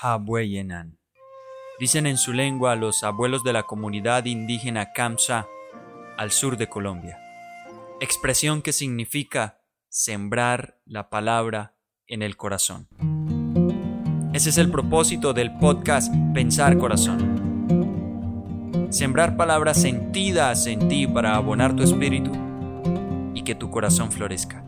Habueyenan. Dicen en su lengua los abuelos de la comunidad indígena Kamsa, al sur de Colombia. Expresión que significa sembrar la palabra en el corazón. Ese es el propósito del podcast Pensar Corazón. Sembrar palabras sentidas en ti para abonar tu espíritu y que tu corazón florezca.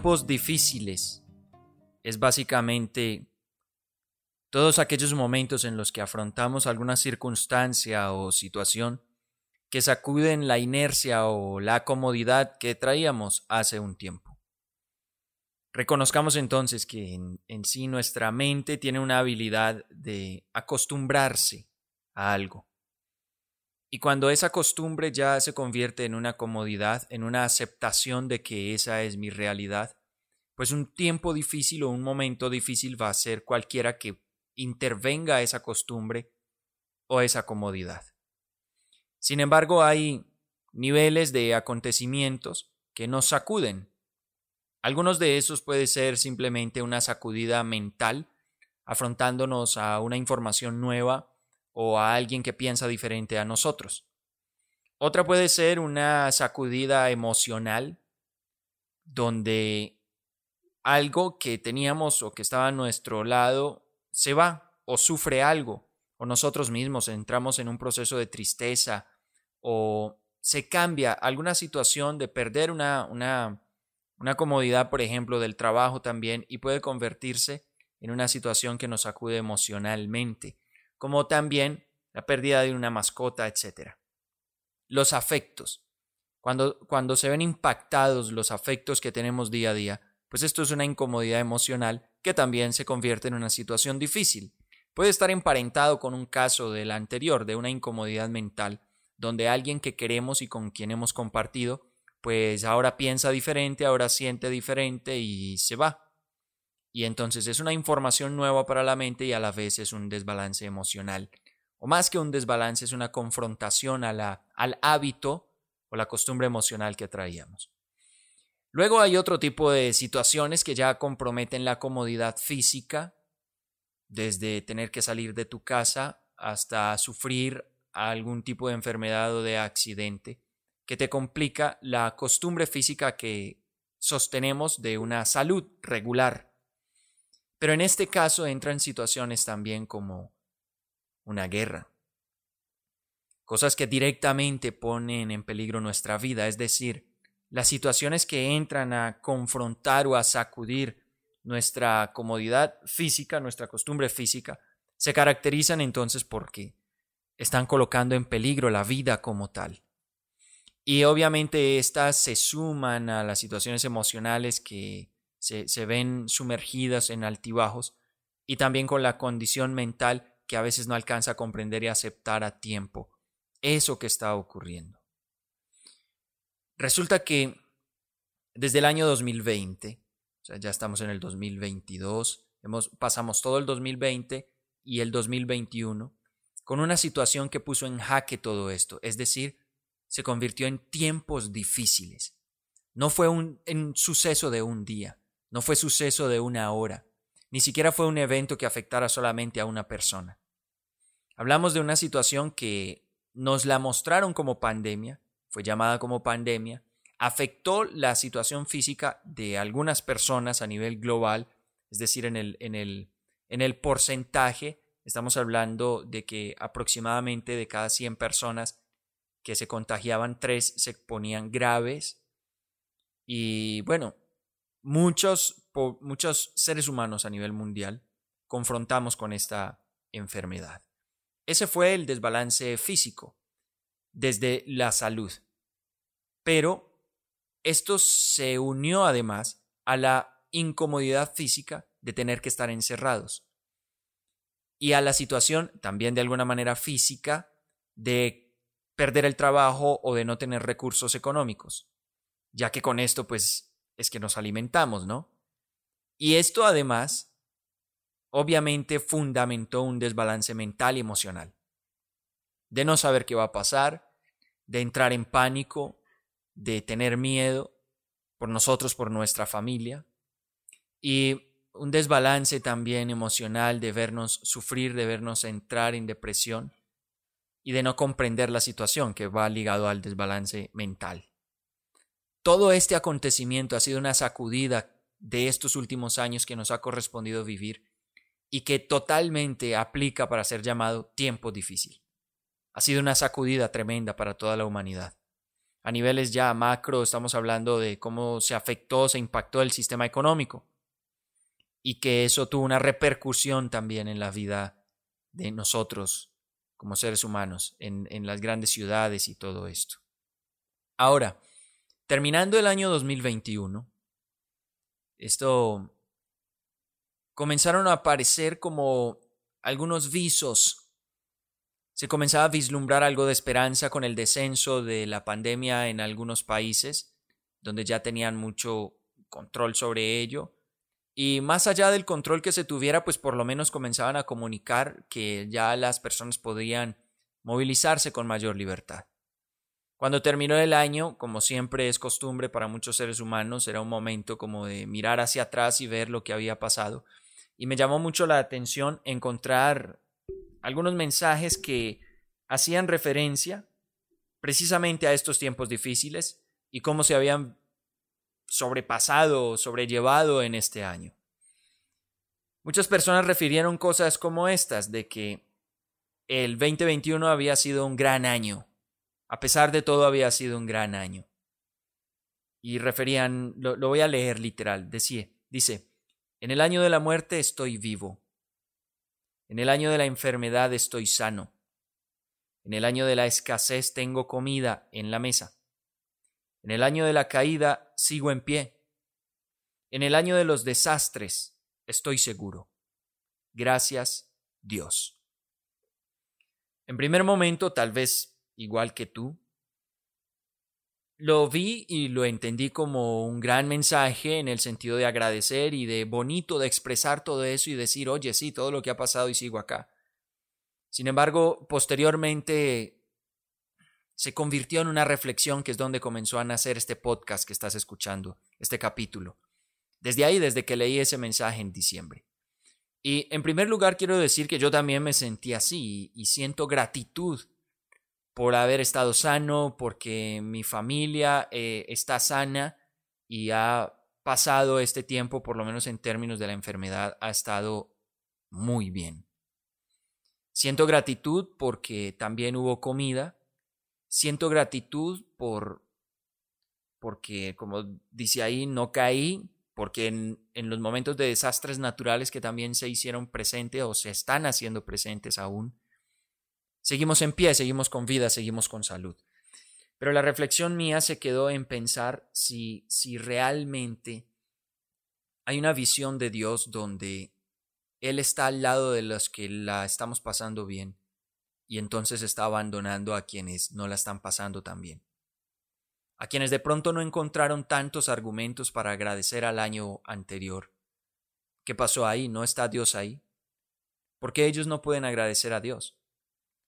Tiempos difíciles es básicamente todos aquellos momentos en los que afrontamos alguna circunstancia o situación que sacuden la inercia o la comodidad que traíamos hace un tiempo. Reconozcamos entonces que en, en, sí nuestra mente tiene una habilidad de acostumbrarse a algo. Y cuando esa costumbre ya se convierte en una comodidad, en una aceptación de que esa es mi realidad, pues un tiempo difícil o un momento difícil va a ser cualquiera que intervenga esa costumbre o esa comodidad. Sin embargo, hay niveles de acontecimientos que nos sacuden. Algunos de esos puede ser simplemente una sacudida mental, afrontándonos a una información nueva o a alguien que piensa diferente a nosotros. Otra puede ser una sacudida emocional, donde algo que teníamos o que estaba a nuestro lado se va o sufre algo, o nosotros mismos entramos en un proceso de tristeza o se cambia alguna situación de perder una, una, una comodidad, por ejemplo, del trabajo también, y puede convertirse en una situación que nos sacude emocionalmente como también la pérdida de una mascota, etc. Los afectos. Cuando, cuando se ven impactados los afectos que tenemos día a día, pues esto es una incomodidad emocional que también se convierte en una situación difícil. Puede estar emparentado con un caso del anterior, de una incomodidad mental, donde alguien que queremos y con quien hemos compartido, pues ahora piensa diferente, ahora siente diferente y se va. Y entonces es una información nueva para la mente y a la vez es un desbalance emocional. O más que un desbalance, es una confrontación a la, al hábito o la costumbre emocional que traíamos. Luego hay otro tipo de situaciones que ya comprometen la comodidad física, desde tener que salir de tu casa hasta sufrir algún tipo de enfermedad o de accidente, que te complica la costumbre física que sostenemos de una salud regular pero en este caso entran situaciones también como una guerra, cosas que directamente ponen en peligro nuestra vida, es decir, las situaciones que entran a confrontar o a sacudir nuestra comodidad física, nuestra costumbre física, se caracterizan entonces porque están colocando en peligro la vida como tal. Y obviamente estas se suman a las situaciones emocionales que se, ven sumergidas en altibajos y también con la condición mental que a veces no alcanza a comprender y aceptar a tiempo eso que está ocurriendo. Resulta que desde el año 2020, o sea, ya estamos en el 2022, hemos, pasamos todo el 2020 y el 2021 con una situación que puso en jaque todo esto, es decir, se convirtió en tiempos difíciles. No fue un, un suceso de un día, no fue suceso de una hora, ni siquiera fue un evento que afectara solamente a una persona. Hablamos de una situación que nos la mostraron como pandemia, fue llamada como pandemia, afectó la situación física de algunas personas a nivel global, es decir, en el, en el, en el porcentaje, estamos hablando de que aproximadamente de cada 100 personas que se contagiaban, 3 se ponían graves. Y bueno, muchos, muchos seres humanos a nivel mundial confrontamos con esta enfermedad. Ese fue el desbalance físico desde la salud. Pero esto se unió además a la incomodidad física de tener que estar encerrados y a la situación también de alguna manera física de perder el trabajo o de no tener recursos económicos, ya que con esto pues es que nos alimentamos, ¿no? Y esto además, obviamente, fundamentó un desbalance mental y emocional, de no saber qué va a pasar, de entrar en pánico, de tener miedo por nosotros, por nuestra familia, y un desbalance también emocional de vernos sufrir, de vernos entrar en depresión y de no comprender la situación que va ligado al desbalance mental. Todo este acontecimiento ha sido una sacudida de estos últimos años que nos ha correspondido vivir y que totalmente aplica para ser llamado tiempo difícil. Ha sido una sacudida tremenda para toda la humanidad. A niveles ya macro estamos hablando de cómo se afectó, se impactó el sistema económico y que eso tuvo una repercusión también en la vida de nosotros como seres humanos, en, en las grandes ciudades y todo esto. Ahora, terminando el año 2021, esto comenzaron a aparecer como algunos visos. Se comenzaba a vislumbrar algo de esperanza con el descenso de la pandemia en algunos países, donde ya tenían mucho control sobre ello. Y más allá del control que se tuviera, pues por lo menos comenzaban a comunicar que ya las personas podrían movilizarse con mayor libertad. Cuando terminó el año, como siempre es costumbre para muchos seres humanos, era un momento como de mirar hacia atrás y ver lo que había pasado. Y me llamó mucho la atención encontrar algunos mensajes que hacían referencia precisamente a estos tiempos difíciles y cómo se habían sobrepasado, sobrellevado en este año. Muchas personas refirieron cosas como estas, de que el 2021 había sido un gran año, a pesar de todo había sido un gran año. Y referían, lo, voy a leer literal, decía, dice, en el año de la muerte estoy vivo, en el año de la enfermedad estoy sano, en el año de la escasez tengo comida en la mesa. En el año de la caída sigo en pie. En el año de los desastres estoy seguro. Gracias, Dios. En primer momento, tal vez igual que tú, lo vi y lo entendí como un gran mensaje en el sentido de agradecer y de bonito de expresar todo eso y decir, oye, sí, todo lo que ha pasado y sigo acá. Sin embargo, posteriormente se convirtió en una reflexión que es donde comenzó a nacer este podcast que estás escuchando, este capítulo. Desde ahí, desde que leí ese mensaje en diciembre. Y en primer lugar quiero decir que yo también me sentí así y, siento gratitud por haber estado sano, porque mi familia eh, está sana y ha pasado este tiempo, por lo menos en términos de la enfermedad, ha estado muy bien. Siento gratitud porque también hubo comida, Siento gratitud por porque, como dice ahí, no caí, porque en, en, los momentos de desastres naturales que también se hicieron presentes o se están haciendo presentes aún, seguimos en pie, seguimos con vida, seguimos con salud. Pero la reflexión mía se quedó en pensar si, si realmente hay una visión de Dios donde Él está al lado de los que la estamos pasando bien y entonces está abandonando a quienes no la están pasando tan bien. A quienes de pronto no encontraron tantos argumentos para agradecer al año anterior. ¿Qué pasó ahí? ¿No está Dios ahí? ¿Por qué ellos no pueden agradecer a Dios?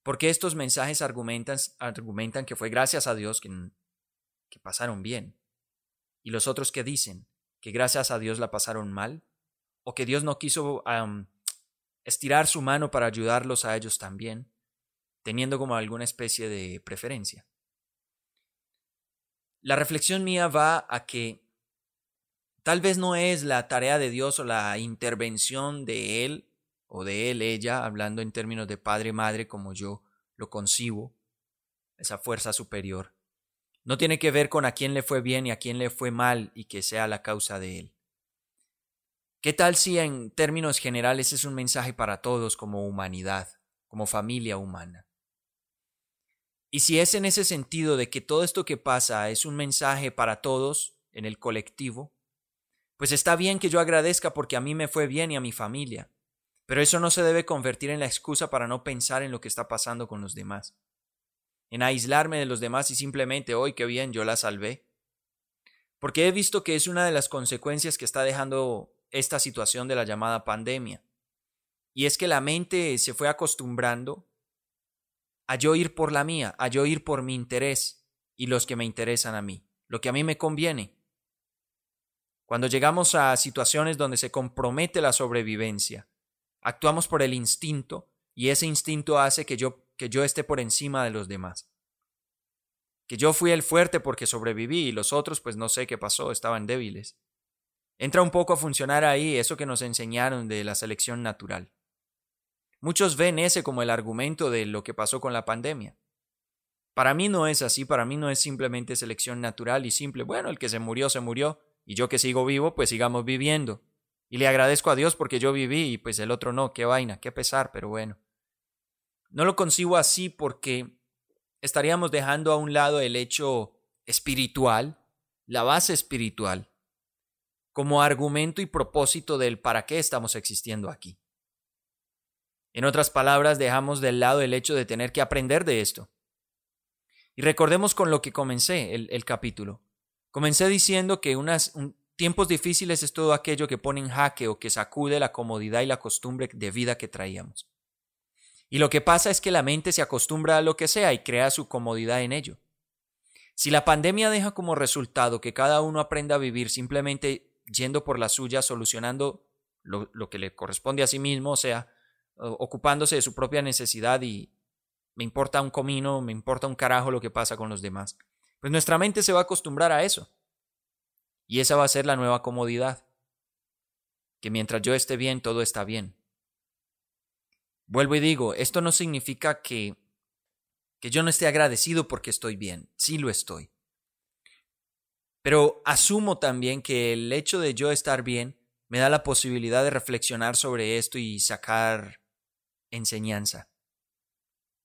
¿Por qué estos mensajes argumentan, que fue gracias a Dios que pasaron bien? ¿Y los otros que dicen que gracias a Dios la pasaron mal? ¿O que Dios no quiso estirar su mano para ayudarlos a ellos también? teniendo como alguna especie de preferencia. La reflexión mía va a que tal vez no es la tarea de Dios o la intervención de Él o de Él, ella, hablando en términos de padre-madre como yo lo concibo, esa fuerza superior. No tiene que ver con a quién le fue bien y a quién le fue mal y que sea la causa de Él. ¿Qué tal si en términos generales es un mensaje para todos como humanidad, como familia humana? Y si es en ese sentido de que todo esto que pasa es un mensaje para todos en el colectivo, pues está bien que yo agradezca porque a mí me fue bien y a mi familia, pero eso no se debe convertir en la excusa para no pensar en lo que está pasando con los demás. en aislarme de los demás y simplemente, hoy qué bien, yo la salvé. Porque he visto que es una de las consecuencias que está dejando esta situación de la llamada pandemia. Y es que la mente se fue acostumbrando a yo ir por la mía, a yo ir por mi interés y los que me interesan a mí, lo que a mí me conviene. Cuando llegamos a situaciones donde se compromete la sobrevivencia, actuamos por el instinto y ese instinto hace que yo, que yo esté por encima de los demás. Que yo fui el fuerte porque sobreviví y los otros pues no sé qué pasó, estaban débiles. Entra un poco a funcionar ahí eso que nos enseñaron de la selección natural. Muchos ven ese como el argumento de lo que pasó con la pandemia. Para mí no es así, para mí no es simplemente selección natural y simple, bueno, el que se murió, se murió, y yo que sigo vivo, pues sigamos viviendo. Y le agradezco a Dios porque yo viví y pues el otro no, qué vaina, qué pesar, pero bueno. No lo concibo así porque estaríamos dejando a un lado el hecho espiritual, la base espiritual, como argumento y propósito del para qué estamos existiendo aquí. En otras palabras, dejamos de lado el hecho de tener que aprender de esto. Y recordemos con lo que comencé el, capítulo. Comencé diciendo que unas, tiempos difíciles es todo aquello que pone en jaque o que sacude la comodidad y la costumbre de vida que traíamos. Y lo que pasa es que la mente se acostumbra a lo que sea y crea su comodidad en ello. Si la pandemia deja como resultado que cada uno aprenda a vivir simplemente yendo por la suya, solucionando lo, lo que le corresponde a sí mismo, o sea, ocupándose de su propia necesidad y me importa un comino, me importa un carajo lo que pasa con los demás. Pues nuestra mente se va a acostumbrar a eso. Y esa va a ser la nueva comodidad. Que mientras yo esté bien, todo está bien. Vuelvo y digo, esto no significa que, que yo no esté agradecido porque estoy bien. Sí lo estoy. Pero asumo también que el hecho de yo estar bien me da la posibilidad de reflexionar sobre esto y sacar enseñanza,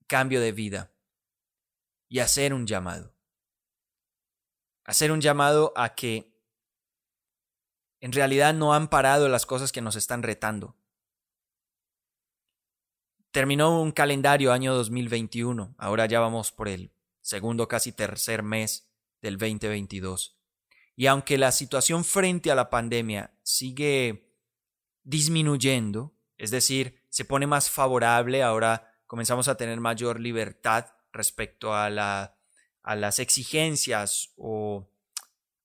cambio de vida y hacer un llamado. Hacer un llamado a que en realidad no han parado las cosas que nos están retando. Terminó un calendario año 2021, ahora ya vamos por el segundo, casi tercer mes del 2022. Y aunque la situación frente a la pandemia sigue disminuyendo, es decir, se pone más favorable, ahora comenzamos a tener mayor libertad respecto a, a las exigencias o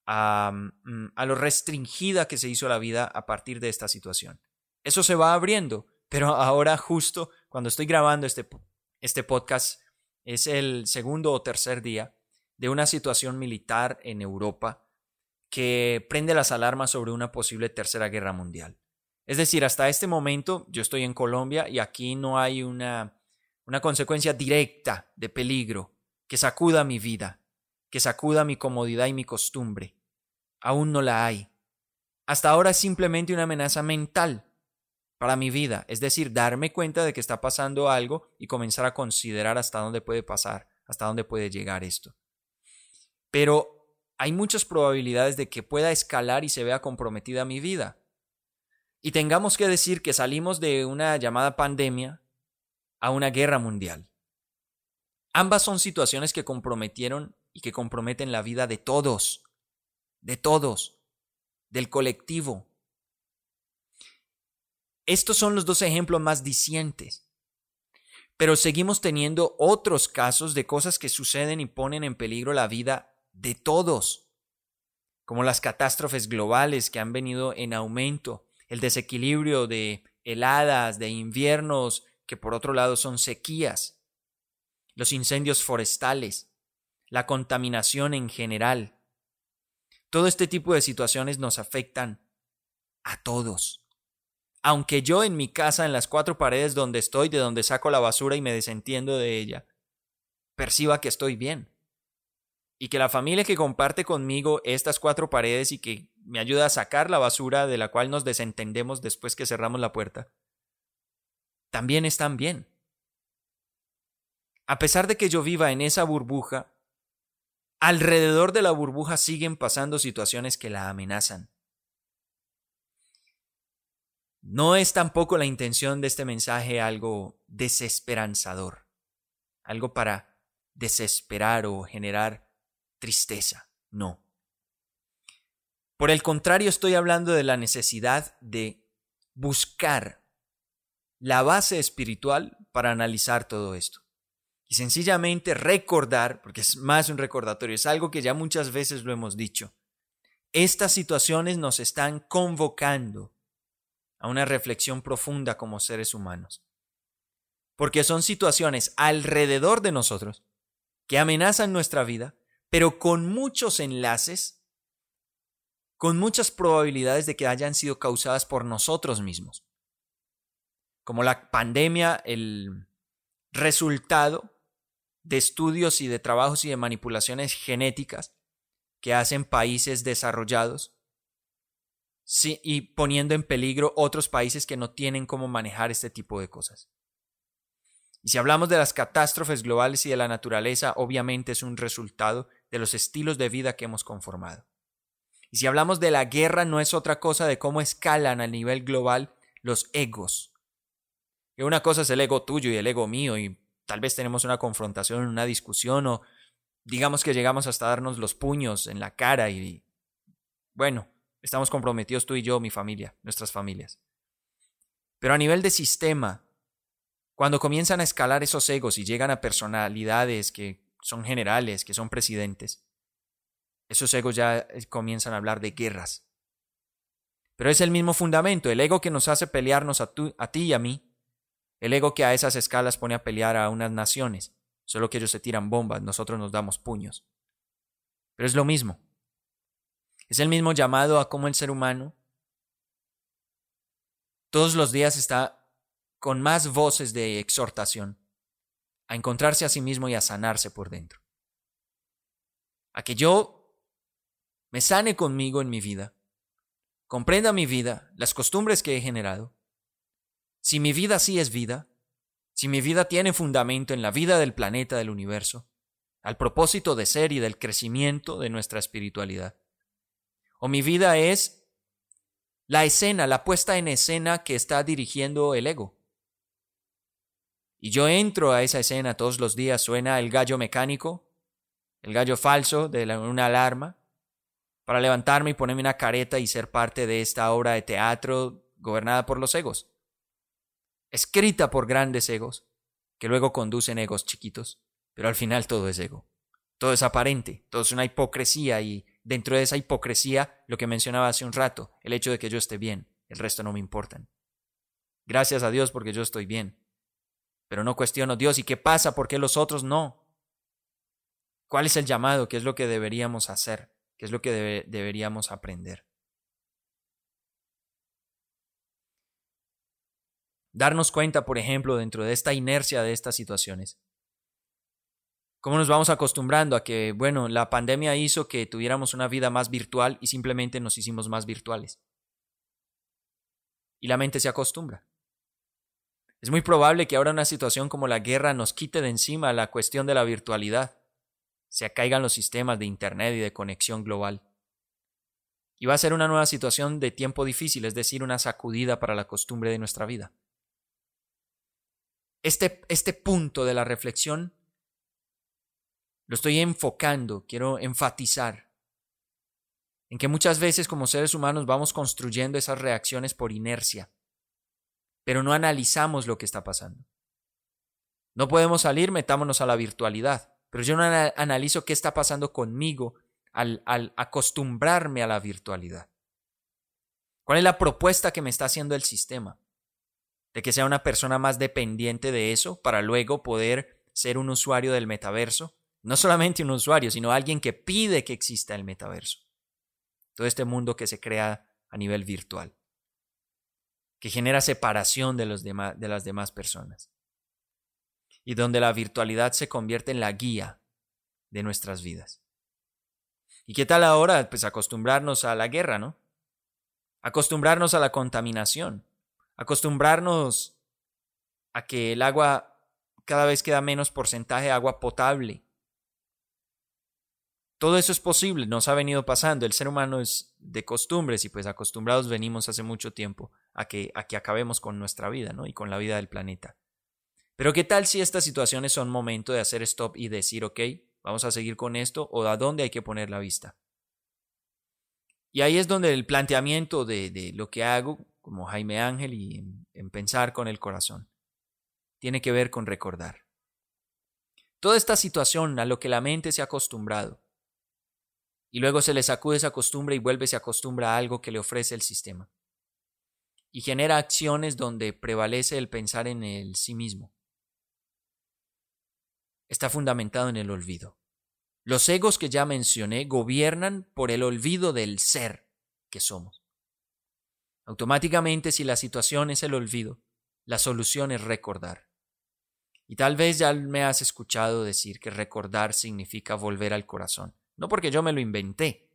a, mm, a lo restringida que se hizo la vida a partir de esta situación. Eso se va abriendo, pero ahora justo cuando estoy grabando este, este podcast es el segundo o tercer día de una situación militar en Europa que prende las alarmas sobre una posible tercera guerra mundial. Es decir, hasta este momento yo estoy en Colombia y aquí no hay una, una consecuencia directa de peligro que sacuda mi vida, que sacuda mi comodidad y mi costumbre. Aún no la hay. Hasta ahora es simplemente una amenaza mental para mi vida, es decir, darme cuenta de que está pasando algo y comenzar a considerar hasta dónde puede pasar, hasta dónde puede llegar esto. Pero hay muchas probabilidades de que pueda escalar y se vea comprometida mi vida y tengamos que decir que salimos de una llamada pandemia a una guerra mundial. Ambas son situaciones que comprometieron y que comprometen la vida de todos, de todos, del colectivo. Estos son los dos ejemplos más dicientes. Pero seguimos teniendo otros casos de cosas que suceden y ponen en peligro la vida de todos, como las catástrofes globales que han venido en aumento el desequilibrio de heladas, de inviernos, que por otro lado son sequías, los incendios forestales, la contaminación en general. Todo este tipo de situaciones nos afectan a todos. Aunque yo en mi casa, en las cuatro paredes donde estoy, de donde saco la basura y me desentiendo de ella, perciba que estoy bien. Y que la familia que comparte conmigo estas cuatro paredes y que me ayuda a sacar la basura de la cual nos desentendemos después que cerramos la puerta, también están bien. A pesar de que yo viva en esa burbuja, alrededor de la burbuja siguen pasando situaciones que la amenazan. No es tampoco la intención de este mensaje algo desesperanzador, algo para desesperar o generar tristeza, no. Por el contrario, estoy hablando de la necesidad de buscar la base espiritual para analizar todo esto. Y sencillamente recordar, porque es más un recordatorio, es algo que ya muchas veces lo hemos dicho. Estas situaciones nos están convocando a una reflexión profunda como seres humanos. Porque son situaciones alrededor de nosotros que amenazan nuestra vida, pero con muchos enlaces, con muchas probabilidades de que hayan sido causadas por nosotros mismos. Como la pandemia, el resultado de estudios y de trabajos y de manipulaciones genéticas que hacen países desarrollados y poniendo en peligro otros países que no tienen cómo manejar este tipo de cosas. Y si hablamos de las catástrofes globales y de la naturaleza, obviamente es un resultado de los estilos de vida que hemos conformado. Y si hablamos de la guerra, no es otra cosa de cómo escalan a nivel global los egos. Que una cosa es el ego tuyo y el ego mío, y tal vez tenemos una confrontación, una discusión, o digamos que llegamos hasta darnos los puños en la cara y, bueno, estamos comprometidos tú y yo, mi familia, nuestras familias. Pero a nivel de sistema, cuando comienzan a escalar esos egos y llegan a personalidades que son generales, que son presidentes, esos egos ya eh, comienzan a hablar de guerras. Pero es el mismo fundamento, el ego que nos hace pelearnos a, a ti y a mí, el ego que a esas escalas pone a pelear a unas naciones, solo que ellos se tiran bombas, nosotros nos damos puños. Pero es lo mismo. Es el mismo llamado a cómo el ser humano todos los días está con más voces de exhortación, a encontrarse a sí mismo y a sanarse por dentro. A que yo me sane conmigo en mi vida, comprenda mi vida, las costumbres que he generado. Si mi vida sí es vida, si mi vida tiene fundamento en la vida del planeta, del universo, al propósito de ser y del crecimiento de nuestra espiritualidad. O mi vida es la escena, la puesta en escena que está dirigiendo el ego. Y yo entro a esa escena todos los días, suena el gallo mecánico, el gallo falso de una alarma, para levantarme y ponerme una careta y ser parte de esta obra de teatro gobernada por los egos, escrita por grandes egos, que luego conducen egos chiquitos, pero al final todo es ego, todo es aparente, todo es una hipocresía y dentro de esa hipocresía, lo que mencionaba hace un rato, el hecho de que yo esté bien, el resto no me importan. Gracias a Dios porque yo estoy bien. Pero no cuestiono, Dios, ¿y qué pasa? ¿Por qué los otros no? ¿Cuál es el llamado? ¿Qué es lo que deberíamos hacer? ¿Qué es lo que deberíamos aprender? Darnos cuenta, por ejemplo, dentro de esta inercia de estas situaciones. ¿Cómo nos vamos acostumbrando a que, bueno, la pandemia hizo que tuviéramos una vida más virtual y simplemente nos hicimos más virtuales? Y la mente se acostumbra. Es muy probable que ahora una situación como la guerra nos quite de encima la cuestión de la virtualidad, se caigan los sistemas de Internet y de conexión global. Y va a ser una nueva situación de tiempo difícil, es decir, una sacudida para la costumbre de nuestra vida. Este, este punto de la reflexión lo estoy enfocando, quiero enfatizar en que muchas veces como seres humanos vamos construyendo esas reacciones por inercia pero no analizamos lo que está pasando. No podemos salir, metámonos a la virtualidad, pero yo no analizo qué está pasando conmigo al, al acostumbrarme a la virtualidad. ¿Cuál es la propuesta que me está haciendo el sistema? De que sea una persona más dependiente de eso para luego poder ser un usuario del metaverso. No solamente un usuario, sino alguien que pide que exista el metaverso. Todo este mundo que se crea a nivel virtual que genera separación de, los de las demás personas y donde la virtualidad se convierte en la guía de nuestras vidas. ¿Y qué tal ahora? Pues acostumbrarnos a la guerra, ¿no? Acostumbrarnos a la contaminación, acostumbrarnos a que el agua cada vez queda menos porcentaje de agua potable, todo eso es posible, nos ha venido pasando. El ser humano es de costumbres y pues acostumbrados venimos hace mucho tiempo a que, a que acabemos con nuestra vida ¿no? y con la vida del planeta. Pero ¿qué tal si estas situaciones son momento de hacer stop y decir, ok, vamos a seguir con esto o a dónde hay que poner la vista? Y ahí es donde el planteamiento de, lo que hago, como Jaime Ángel, y en pensar con el corazón, tiene que ver con recordar. Toda esta situación a lo que la mente se ha acostumbrado, y luego se le sacude esa costumbre y vuelve se acostumbra a algo que le ofrece el sistema. Y genera acciones donde prevalece el pensar en el sí mismo. Está fundamentado en el olvido. Los egos que ya mencioné gobiernan por el olvido del ser que somos. Automáticamente, si la situación es el olvido, la solución es recordar. Y tal vez ya me has escuchado decir que recordar significa volver al corazón. No porque yo me lo inventé.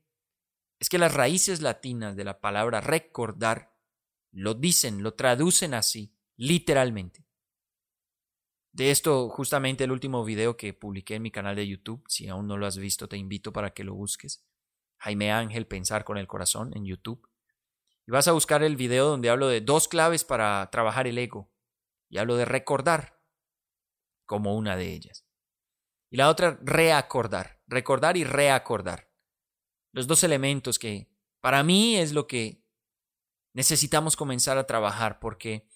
Es que las raíces latinas de la palabra recordar lo dicen, lo traducen así, literalmente. De esto, justamente el último video que publiqué en mi canal de YouTube, si aún no lo has visto, te invito para que lo busques. Jaime Ángel, Pensar con el Corazón en YouTube. Y vas a buscar el video donde hablo de dos claves para trabajar el ego. Y hablo de recordar como una de ellas. Y la otra, reacordar. Recordar y reacordar. Los dos elementos que para mí es lo que necesitamos comenzar a trabajar porque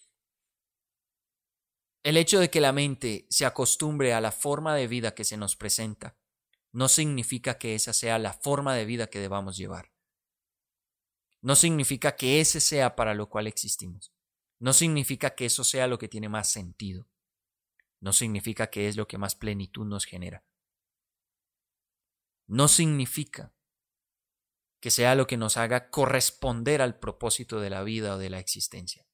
el hecho de que la mente se acostumbre a la forma de vida que se nos presenta no significa que esa sea la forma de vida que debamos llevar. No significa que ese sea para lo cual existimos. No significa que eso sea lo que tiene más sentido no significa que es lo que más plenitud nos genera. No significa que sea lo que nos haga corresponder al propósito de la vida o de la existencia.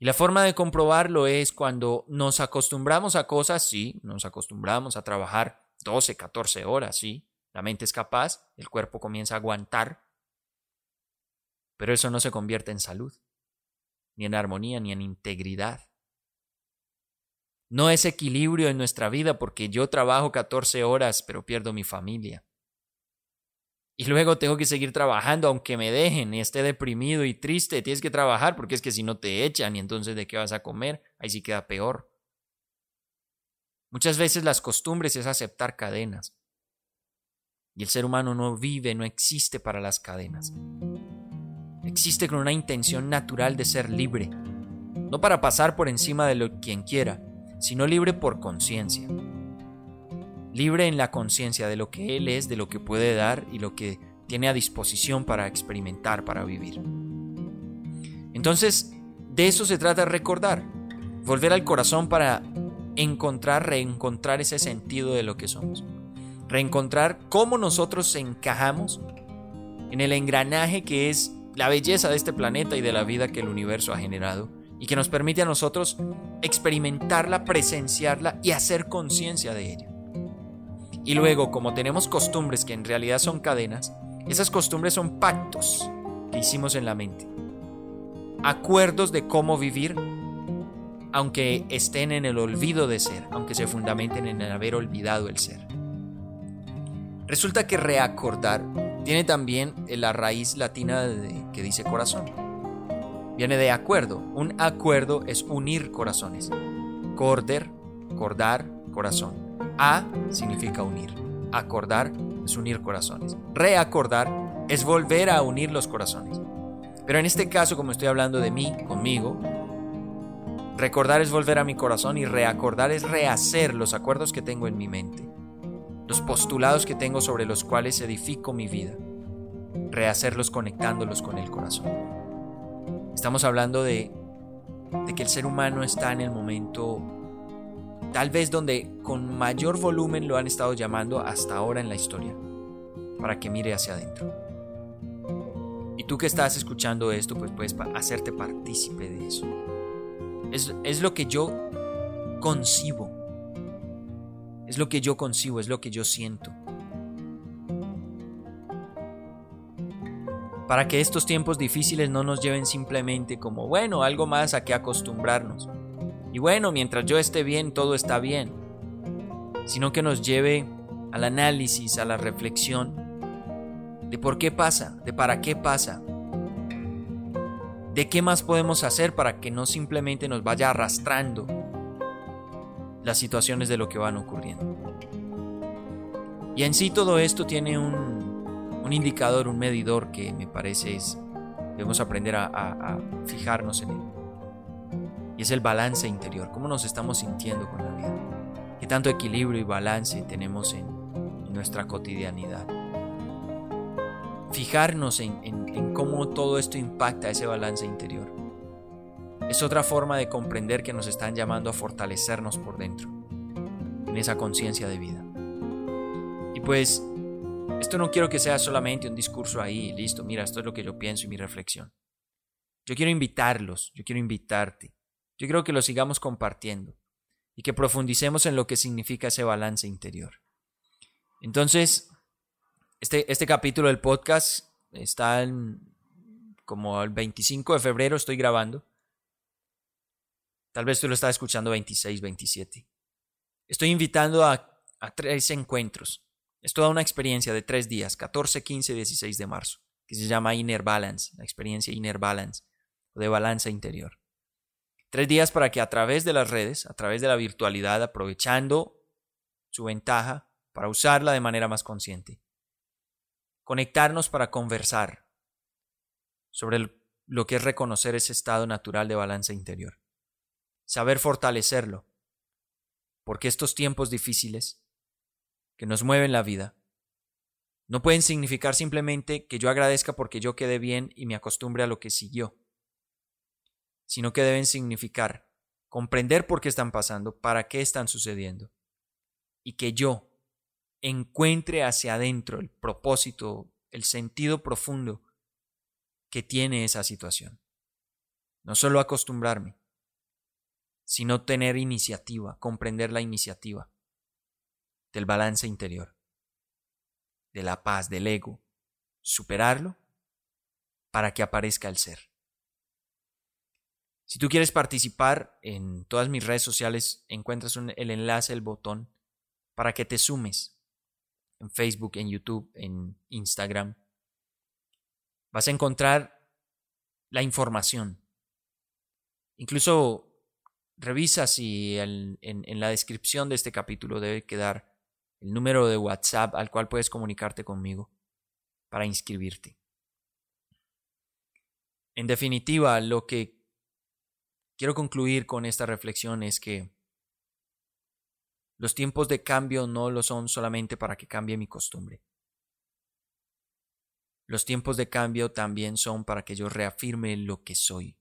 Y la forma de comprobarlo es cuando nos acostumbramos a cosas, sí, nos acostumbramos a trabajar 12, 14 horas, sí, la mente es capaz, el cuerpo comienza a aguantar, pero eso no se convierte en salud, ni en armonía, ni en integridad. No es equilibrio en nuestra vida porque yo trabajo 14 horas pero pierdo mi familia. Y luego tengo que seguir trabajando aunque me dejen y esté deprimido y triste. Tienes que trabajar porque es que si no te echan y entonces de qué vas a comer, ahí sí queda peor. Muchas veces las costumbres es aceptar cadenas. Y el ser humano no vive, no existe para las cadenas. Existe con una intención natural de ser libre, no para pasar por encima de lo quien quiera, sino libre por conciencia. Libre en la conciencia de lo que Él es, de lo que puede dar y lo que tiene a disposición para experimentar, para vivir. Entonces, de eso se trata recordar, volver al corazón para encontrar, reencontrar ese sentido de lo que somos. Reencontrar cómo nosotros encajamos en el engranaje que es la belleza de este planeta y de la vida que el universo ha generado y que nos permite a nosotros experimentarla, presenciarla y hacer conciencia de ella. Y luego, como tenemos costumbres que en realidad son cadenas, esas costumbres son pactos que hicimos en la mente. Acuerdos de cómo vivir, aunque estén en el olvido de ser, aunque se fundamenten en haber olvidado el ser. Resulta que reacordar tiene también la raíz latina que dice corazón viene de acuerdo. Un acuerdo es unir corazones. Corder, cordar, corazón. A significa unir. Acordar es unir corazones. Reacordar es volver a unir los corazones. Pero en este caso, como estoy hablando de mí, conmigo, recordar es volver a mi corazón y reacordar es rehacer los acuerdos que tengo en mi mente, los postulados que tengo sobre los cuales edifico mi vida, rehacerlos conectándolos con el corazón. Estamos hablando de, que el ser humano está en el momento tal vez donde con mayor volumen lo han estado llamando hasta ahora en la historia, para que mire hacia adentro. Y tú que estás escuchando esto, pues puedes hacerte partícipe de eso. Es, es lo que yo concibo. Es lo que yo concibo, es lo que yo siento. para que estos tiempos difíciles no nos lleven simplemente como, bueno, algo más a que acostumbrarnos. Y bueno, mientras yo esté bien, todo está bien, sino que nos lleve al análisis, a la reflexión de por qué pasa, de para qué pasa, de qué más podemos hacer para que no simplemente nos vaya arrastrando las situaciones de lo que van ocurriendo. Y en sí todo esto tiene un, un indicador, un medidor que me parece es, debemos aprender a, fijarnos en él. Y es el balance interior, cómo nos estamos sintiendo con la vida, qué tanto equilibrio y balance tenemos en, nuestra cotidianidad. Fijarnos en, en cómo todo esto impacta ese balance interior. Es otra forma de comprender que nos están llamando a fortalecernos por dentro, en esa conciencia de vida. Y pues, esto no quiero que sea solamente un discurso ahí, listo, mira, esto es lo que yo pienso y mi reflexión. Yo quiero invitarlos, yo quiero invitarte. Yo quiero que lo sigamos compartiendo y que profundicemos en lo que significa ese balance interior. Entonces, este, este capítulo del podcast está como el 25 de febrero, estoy grabando. Tal vez tú lo estás escuchando 26, 27. Estoy invitando a, a tres encuentros. Es toda una experiencia de tres días, 14, 15 y 16 de marzo, que se llama Inner Balance, la experiencia Inner Balance, o de balanza interior. Tres días para que a través de las redes, a través de la virtualidad, aprovechando su ventaja para usarla de manera más consciente, conectarnos para conversar sobre lo que es reconocer ese estado natural de balanza interior, saber fortalecerlo, porque estos tiempos difíciles que nos mueven la vida no pueden significar simplemente que yo agradezca porque yo quedé bien y me acostumbre a lo que siguió sino que deben significar comprender por qué están pasando, para qué están sucediendo, y que yo encuentre hacia adentro el propósito, el sentido profundo que tiene esa situación. No solo acostumbrarme, sino tener iniciativa, comprender la iniciativa del balance interior, de la paz, del ego, superarlo para que aparezca el ser. Si tú quieres participar en todas mis redes sociales, encuentras el enlace, el botón, para que te sumes en Facebook, en YouTube, en Instagram. Vas a encontrar la información. Incluso revisa si en, en la descripción de este capítulo debe quedar el número de WhatsApp al cual puedes comunicarte conmigo para inscribirte. En definitiva, lo que quiero concluir con esta reflexión es que los tiempos de cambio no lo son solamente para que cambie mi costumbre. Los tiempos de cambio también son para que yo reafirme lo que soy,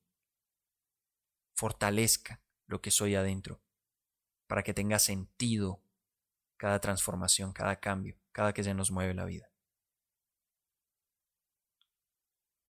fortalezca lo que soy adentro, para que tenga sentido cada transformación, cada cambio, cada que se nos mueve la vida.